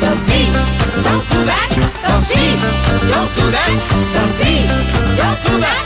the beast, don't do that. The beast, don't do that. The beast, don't do that.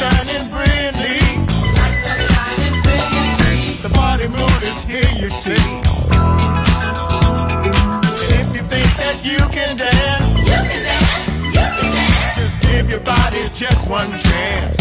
The lights are shining brilliantly. The party mood is here, you see. And if you think that you can dance, you can dance, you can dance. Just give your body just one chance.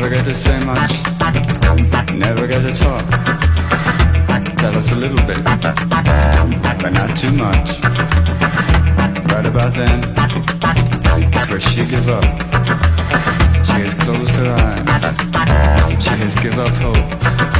Never get to say much, never get to talk. Tell us a little bit, but not too much. Right about then, it's where she give up. She has closed her eyes. She has give up hope.